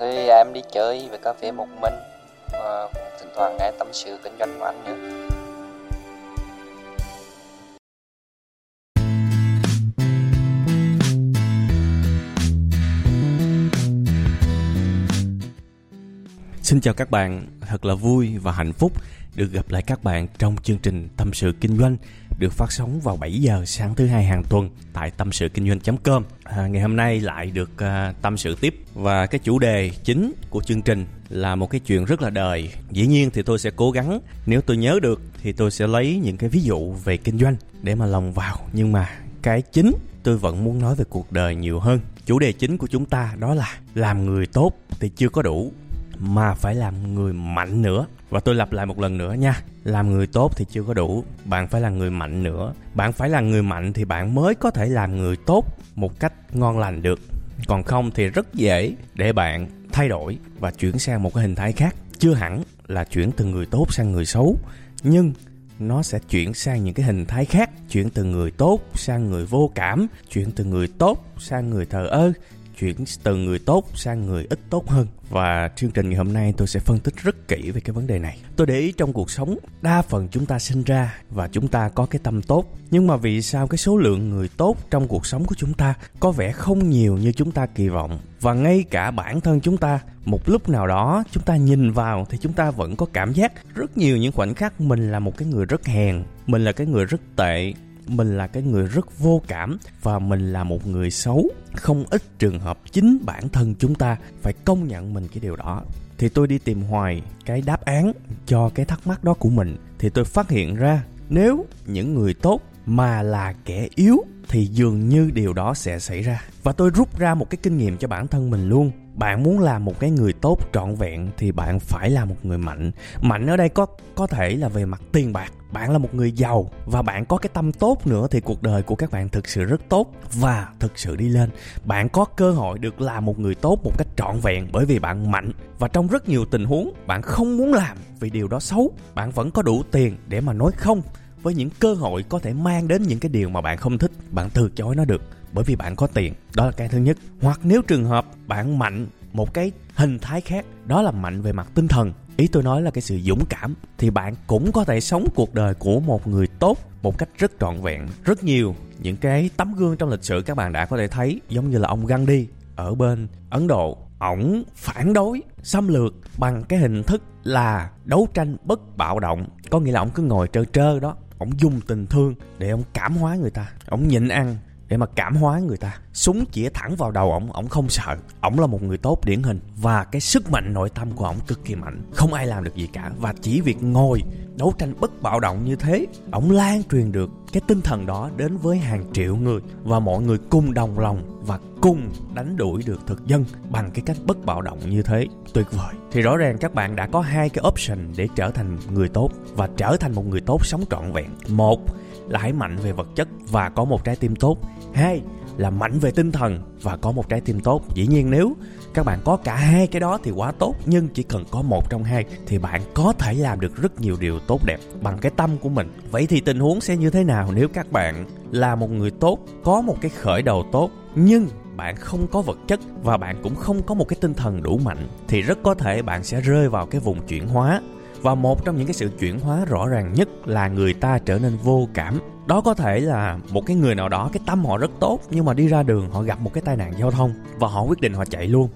Thì em đi chơi về cà phê một mình và thỉnh thoảng nghe tâm sự kinh doanh của anh nữa. Xin chào các bạn, thật là vui và hạnh phúc được gặp lại các bạn trong chương trình Tâm sự Kinh doanh được phát sóng vào 7 giờ sáng thứ hai hàng tuần tại tâm sự kinh doanh.com. À, ngày hôm nay lại được à, tâm sự tiếp và cái chủ đề chính của chương trình là một cái chuyện rất là đời. Dĩ nhiên thì tôi sẽ cố gắng nếu tôi nhớ được thì tôi sẽ lấy những cái ví dụ về kinh doanh để mà lồng vào nhưng mà cái chính tôi vẫn muốn nói về cuộc đời nhiều hơn. Chủ đề chính của chúng ta đó là làm người tốt thì chưa có đủ mà phải làm người mạnh nữa. Và tôi lặp lại một lần nữa nha. Làm người tốt thì chưa có đủ. Bạn phải là người mạnh nữa. Bạn phải là người mạnh thì bạn mới có thể làm người tốt một cách ngon lành được. Còn không thì rất dễ để bạn thay đổi và chuyển sang một cái hình thái khác. Chưa hẳn là chuyển từ người tốt sang người xấu, nhưng nó sẽ chuyển sang những cái hình thái khác. Chuyển từ người tốt sang người vô cảm, chuyển từ người tốt sang người thờ ơ chuyển từ người tốt sang người ít tốt hơn. Và chương trình ngày hôm nay tôi sẽ phân tích rất kỹ về cái vấn đề này. Tôi để ý trong cuộc sống, đa phần chúng ta sinh ra và chúng ta có cái tâm tốt. Nhưng mà vì sao cái số lượng người tốt trong cuộc sống của chúng ta có vẻ không nhiều như chúng ta kỳ vọng? Và ngay cả bản thân chúng ta, một lúc nào đó chúng ta nhìn vào thì chúng ta vẫn có cảm giác rất nhiều những khoảnh khắc mình là một cái người rất hèn, mình là cái người rất tệ mình là cái người rất vô cảm và mình là một người xấu. Không ít trường hợp chính bản thân chúng ta phải công nhận mình cái điều đó. Thì tôi đi tìm hoài cái đáp án cho cái thắc mắc đó của mình. Thì tôi phát hiện ra, nếu những người tốt mà là kẻ yếu thì dường như điều đó sẽ xảy ra. Và tôi rút ra một cái kinh nghiệm cho bản thân mình luôn. Bạn muốn làm một cái người tốt trọn vẹn thì bạn phải là một người mạnh. Mạnh ở đây có có thể là về mặt tiền bạc. Bạn là một người giàu và bạn có cái tâm tốt nữa thì cuộc đời của các bạn thực sự rất tốt và thực sự đi lên. Bạn có cơ hội được làm một người tốt một cách trọn vẹn bởi vì bạn mạnh. Và trong rất nhiều tình huống, bạn không muốn làm vì điều đó xấu. Bạn vẫn có đủ tiền để mà nói không với những cơ hội có thể mang đến những cái điều mà bạn không thích, bạn từ chối nó được, bởi vì bạn có tiền. Đó là cái thứ nhất. Hoặc nếu trường hợp bạn mạnh một cái hình thái khác, đó là mạnh về mặt tinh thần. Ý tôi nói là cái sự dũng cảm, thì bạn cũng có thể sống cuộc đời của một người tốt một cách rất trọn vẹn. Rất nhiều những cái tấm gương trong lịch sử các bạn đã có thể thấy, giống như là ông Gandhi ở bên Ấn Độ. Ổng phản đối xâm lược bằng cái hình thức là đấu tranh bất bạo động. Có nghĩa là ổng cứ ngồi trơ trơ đó ổng dùng tình thương để ông cảm hóa người ta. Ổng nhịn ăn để mà cảm hóa người ta. Súng chĩa thẳng vào đầu ổng ổng không sợ. Ổng là một người tốt điển hình và cái sức mạnh nội tâm của ổng cực kỳ mạnh. Không ai làm được gì cả và chỉ việc ngồi đấu tranh bất bạo động như thế ổng lan truyền được cái tinh thần đó đến với hàng triệu người và mọi người cùng đồng lòng và cùng đánh đuổi được thực dân bằng cái cách bất bạo động như thế. Tuyệt vời. Thì rõ ràng các bạn đã có hai cái option để trở thành người tốt và trở thành một người tốt sống trọn vẹn. Một là hãy mạnh về vật chất và có một trái tim tốt. Hai là mạnh về tinh thần và có một trái tim tốt. Dĩ nhiên nếu các bạn có cả hai cái đó thì quá tốt, nhưng chỉ cần có một trong hai thì bạn có thể làm được rất nhiều điều tốt đẹp bằng cái tâm của mình. Vậy thì tình huống sẽ như thế nào nếu các bạn là một người tốt, có một cái khởi đầu tốt, nhưng bạn không có vật chất và bạn cũng không có một cái tinh thần đủ mạnh, thì rất có thể bạn sẽ rơi vào cái vùng chuyển hóa. Và một trong những cái sự chuyển hóa rõ ràng nhất là người ta trở nên vô cảm. Đó có thể là một cái người nào đó, cái tâm họ rất tốt, nhưng mà đi ra đường họ gặp một cái tai nạn giao thông và họ quyết định họ chạy luôn.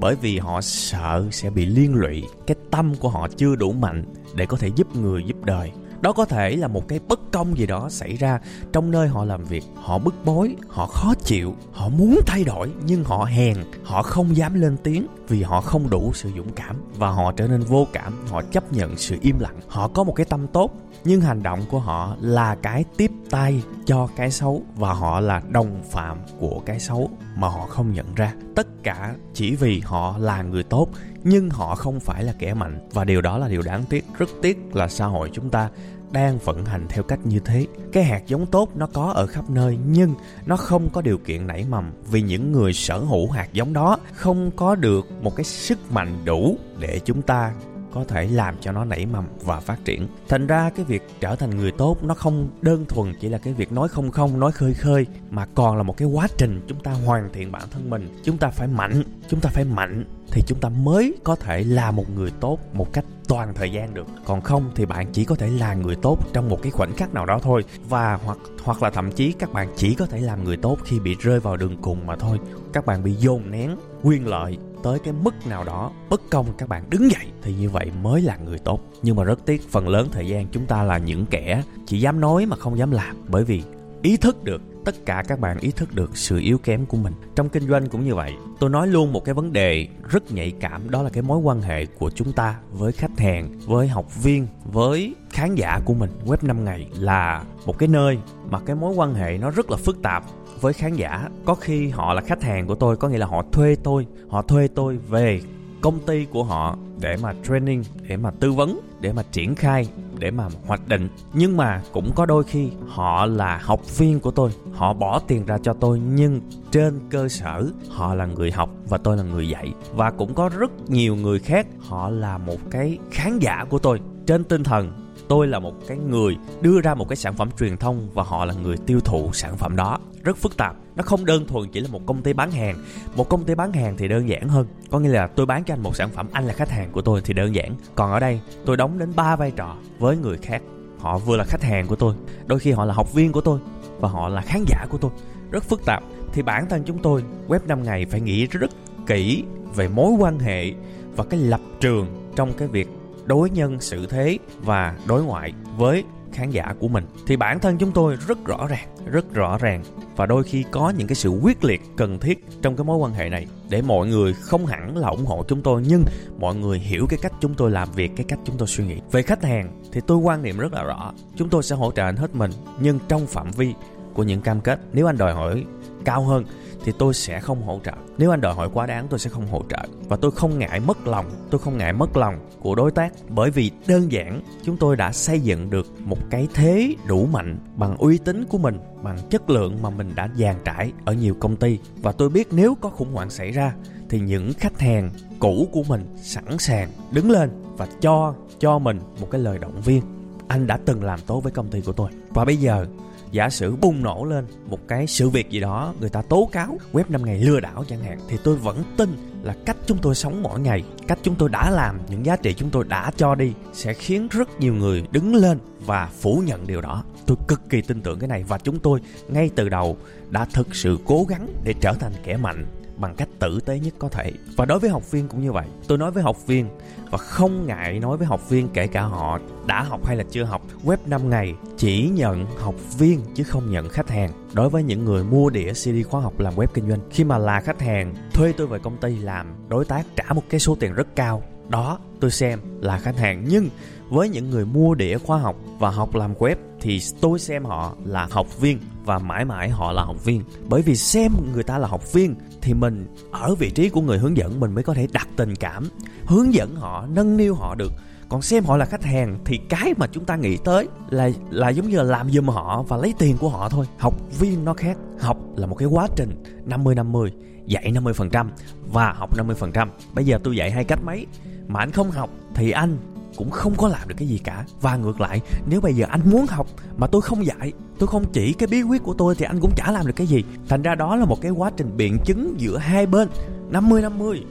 Bởi vì họ sợ sẽ bị liên lụy, cái tâm của họ chưa đủ mạnh để có thể giúp người, giúp đời đó có thể là một cái bất công gì đó xảy ra trong nơi họ làm việc. Họ bức bối, họ khó chịu, họ muốn thay đổi, nhưng họ hèn, họ không dám lên tiếng vì họ không đủ sự dũng cảm và họ trở nên vô cảm, họ chấp nhận sự im lặng. Họ có một cái tâm tốt, nhưng hành động của họ là cái tiếp tay cho cái xấu và họ là đồng phạm của cái xấu mà họ không nhận ra. Tất cả chỉ vì họ là người tốt, nhưng họ không phải là kẻ mạnh. Và điều đó là điều đáng tiếc, rất tiếc là xã hội chúng ta đang vận hành theo cách như thế. Cái hạt giống tốt nó có ở khắp nơi, nhưng nó không có điều kiện nảy mầm vì những người sở hữu hạt giống đó không có được một cái sức mạnh đủ để chúng ta có thể làm cho nó nảy mầm và phát triển. Thành ra cái việc trở thành người tốt nó không đơn thuần chỉ là cái việc nói không không, nói khơi khơi, mà còn là một cái quá trình chúng ta hoàn thiện bản thân mình. Chúng ta phải mạnh, chúng ta phải mạnh thì chúng ta mới có thể là một người tốt một cách toàn thời gian được. Còn không thì bạn chỉ có thể là người tốt trong một cái khoảnh khắc nào đó thôi. Và hoặc hoặc là thậm chí các bạn chỉ có thể làm người tốt khi bị rơi vào đường cùng mà thôi. Các bạn bị dồn nén, quyền lợi tới cái mức nào đó, bất công các bạn đứng dậy thì như vậy mới là người tốt. Nhưng mà rất tiếc, phần lớn thời gian chúng ta là những kẻ chỉ dám nói mà không dám làm. Bởi vì ý thức được tất cả các bạn ý thức được sự yếu kém của mình. Trong kinh doanh cũng như vậy, tôi nói luôn một cái vấn đề rất nhạy cảm, đó là cái mối quan hệ của chúng ta với khách hàng, với học viên, với khán giả của mình. Web 5 ngày là một cái nơi mà cái mối quan hệ nó rất là phức tạp với khán giả. Có khi họ là khách hàng của tôi, có nghĩa là họ thuê tôi, họ thuê tôi về công ty của họ để mà training, để mà tư vấn, để mà triển khai để mà hoạch định. Nhưng mà cũng có đôi khi họ là học viên của tôi. Họ bỏ tiền ra cho tôi, nhưng trên cơ sở họ là người học và tôi là người dạy. Và cũng có rất nhiều người khác, họ là một cái khán giả của tôi. Trên tinh thần tôi là một cái người đưa ra một cái sản phẩm truyền thông và họ là người tiêu thụ sản phẩm đó. Rất phức tạp. Nó không đơn thuần chỉ là một công ty bán hàng. Một công ty bán hàng thì đơn giản hơn. Có nghĩa là tôi bán cho anh một sản phẩm, anh là khách hàng của tôi thì đơn giản. Còn ở đây, tôi đóng đến ba vai trò với người khác. Họ vừa là khách hàng của tôi, đôi khi họ là học viên của tôi và họ là khán giả của tôi. Rất phức tạp. Thì bản thân chúng tôi, web 5 ngày phải nghĩ rất kỹ về mối quan hệ và cái lập trường trong cái việc đối nhân xử thế và đối ngoại với khán giả của mình. Thì bản thân chúng tôi rất rõ ràng, rất rõ ràng và đôi khi có những cái sự quyết liệt cần thiết trong cái mối quan hệ này để mọi người không hẳn là ủng hộ chúng tôi, nhưng mọi người hiểu cái cách chúng tôi làm việc, cái cách chúng tôi suy nghĩ. Về khách hàng thì tôi quan niệm rất là rõ, chúng tôi sẽ hỗ trợ anh hết mình, nhưng trong phạm vi của những cam kết, nếu anh đòi hỏi cao hơn thì tôi sẽ không hỗ trợ. Nếu anh đòi hỏi quá đáng, tôi sẽ không hỗ trợ. Và tôi không ngại mất lòng, tôi không ngại mất lòng của đối tác. Bởi vì đơn giản, chúng tôi đã xây dựng được một cái thế đủ mạnh bằng uy tín của mình, bằng chất lượng mà mình đã dàn trải ở nhiều công ty. Và tôi biết nếu có khủng hoảng xảy ra, thì những khách hàng cũ của mình sẵn sàng đứng lên và cho cho mình một cái lời động viên. Anh đã từng làm tốt với công ty của tôi. Và bây giờ giả sử bùng nổ lên một cái sự việc gì đó, người ta tố cáo, web 5 ngày lừa đảo chẳng hạn, thì tôi vẫn tin là cách chúng tôi sống mỗi ngày, cách chúng tôi đã làm, những giá trị chúng tôi đã cho đi, sẽ khiến rất nhiều người đứng lên và phủ nhận điều đó. Tôi cực kỳ tin tưởng cái này và chúng tôi ngay từ đầu đã thực sự cố gắng để trở thành kẻ mạnh bằng cách tử tế nhất có thể. Và đối với học viên cũng như vậy. Tôi nói với học viên và không ngại nói với học viên kể cả họ đã học hay là chưa học. Web 5 ngày chỉ nhận học viên chứ không nhận khách hàng. Đối với những người mua đĩa CD khóa học làm web kinh doanh, khi mà là khách hàng, thuê tôi về công ty làm đối tác trả một cái số tiền rất cao. Đó, tôi xem là khách hàng. Nhưng với những người mua đĩa khóa học và học làm web thì tôi xem họ là học viên và mãi mãi họ là học viên. Bởi vì xem người ta là học viên thì mình ở vị trí của người hướng dẫn mình mới có thể đặt tình cảm, hướng dẫn họ, nâng niu họ được. Còn xem họ là khách hàng thì cái mà chúng ta nghĩ tới là là giống như là làm giùm họ và lấy tiền của họ thôi. Học viên nó khác. Học là một cái quá trình 50 50 dạy 50% và học 50% bây giờ tôi dạy hai cách mấy. Mà anh không học thì anh cũng không có làm được cái gì cả. Và ngược lại, nếu bây giờ anh muốn học mà tôi không dạy, tôi không chỉ cái bí quyết của tôi thì anh cũng chả làm được cái gì. Thành ra đó là một cái quá trình biện chứng giữa hai bên. 50 50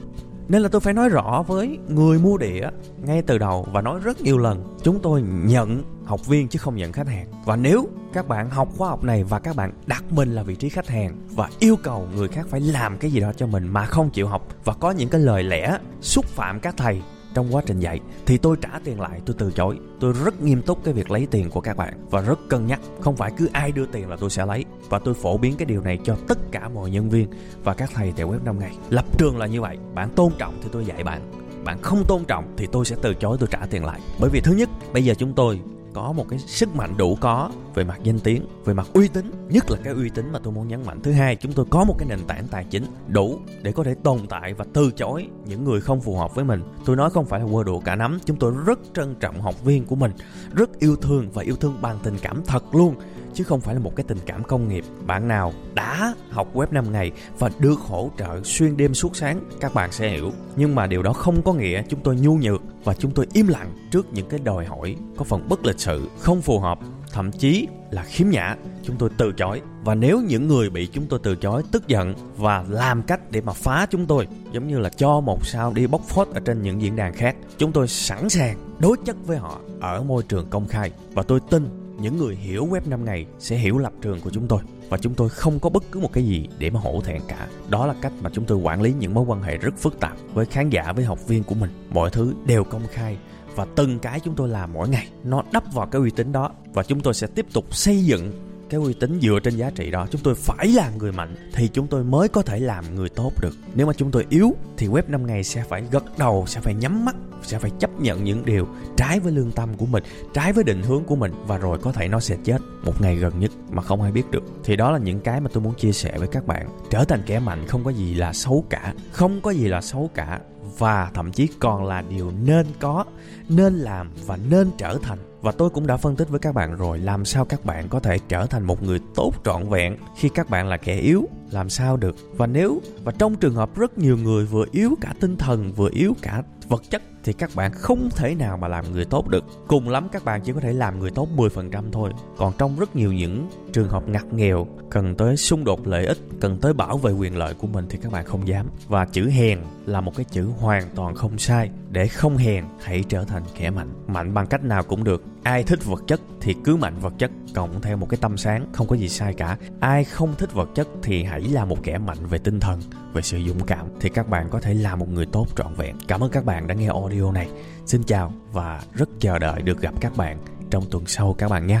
nên là tôi phải nói rõ với người mua đĩa ngay từ đầu và nói rất nhiều lần, chúng tôi nhận học viên chứ không nhận khách hàng. Và nếu các bạn học khóa học này và các bạn đặt mình là vị trí khách hàng và yêu cầu người khác phải làm cái gì đó cho mình mà không chịu học và có những cái lời lẽ xúc phạm các thầy trong quá trình dạy thì tôi trả tiền lại, tôi từ chối. Tôi rất nghiêm túc cái việc lấy tiền của các bạn và rất cân nhắc. Không phải cứ ai đưa tiền là tôi sẽ lấy. Và tôi phổ biến cái điều này cho tất cả mọi nhân viên và các thầy tại web 5 ngày. Lập trường là như vậy. Bạn tôn trọng thì tôi dạy bạn. Bạn không tôn trọng thì tôi sẽ từ chối, tôi trả tiền lại. Bởi vì thứ nhất, bây giờ chúng tôi có một cái sức mạnh đủ có về mặt danh tiếng, về mặt uy tín, nhất là cái uy tín mà tôi muốn nhấn mạnh. Thứ hai, chúng tôi có một cái nền tảng tài chính đủ để có thể tồn tại và từ chối những người không phù hợp với mình. Tôi nói không phải là quơ đùa cả nắm, chúng tôi rất trân trọng học viên của mình, rất yêu thương và yêu thương bằng tình cảm thật luôn chứ không phải là một cái tình cảm công nghiệp. Bạn nào đã học web 5 ngày và được hỗ trợ xuyên đêm suốt sáng, các bạn sẽ hiểu. Nhưng mà điều đó không có nghĩa chúng tôi nhu nhược và chúng tôi im lặng trước những cái đòi hỏi có phần bất lịch sự, không phù hợp, thậm chí là khiếm nhã. Chúng tôi từ chối. Và nếu những người bị chúng tôi từ chối tức giận và làm cách để mà phá chúng tôi, giống như là cho một sao đi bóc phốt ở trên những diễn đàn khác, chúng tôi sẵn sàng đối chất với họ ở môi trường công khai. Và tôi tin những người hiểu web 5 ngày sẽ hiểu lập trường của chúng tôi. Và chúng tôi không có bất cứ một cái gì để mà hổ thẹn cả. Đó là cách mà chúng tôi quản lý những mối quan hệ rất phức tạp với khán giả, với học viên của mình. Mọi thứ đều công khai. Và từng cái chúng tôi làm mỗi ngày nó đắp vào cái uy tín đó. Và chúng tôi sẽ tiếp tục xây dựng cái uy tín dựa trên giá trị đó. Chúng tôi phải là người mạnh thì chúng tôi mới có thể làm người tốt được. Nếu mà chúng tôi yếu thì web 5 ngày sẽ phải gật đầu sẽ phải nhắm mắt sẽ phải chấp nhận những điều trái với lương tâm của mình, trái với định hướng của mình, và rồi có thể nó sẽ chết một ngày gần nhất mà không ai biết được. Thì đó là những cái mà tôi muốn chia sẻ với các bạn. Trở thành kẻ mạnh không có gì là xấu cả, không có gì là xấu cả, và thậm chí còn là điều nên có, nên làm và nên trở thành. Và tôi cũng đã phân tích với các bạn rồi, làm sao các bạn có thể trở thành một người tốt trọn vẹn khi các bạn là kẻ yếu, làm sao được? Và nếu, và trong trường hợp rất nhiều người vừa yếu cả tinh thần, vừa yếu cả vật chất thì các bạn không thể nào mà làm người tốt được. Cùng lắm các bạn chỉ có thể làm người tốt 10% thôi. Còn trong rất nhiều những trường hợp ngặt nghèo, cần tới xung đột lợi ích, cần tới bảo vệ quyền lợi của mình thì các bạn không dám. Và chữ hèn là một cái chữ hoàn toàn không sai. Để không hèn, hãy trở thành kẻ mạnh. Mạnh bằng cách nào cũng được. Ai thích vật chất thì cứ mạnh vật chất, cộng theo một cái tâm sáng, không có gì sai cả. Ai không thích vật chất thì hãy là một kẻ mạnh về tinh thần, về sự dũng cảm thì các bạn có thể là một người tốt trọn vẹn. Cảm ơn các bạn đã nghe audio này. Xin chào và rất chờ đợi được gặp các bạn trong tuần sau các bạn nhé.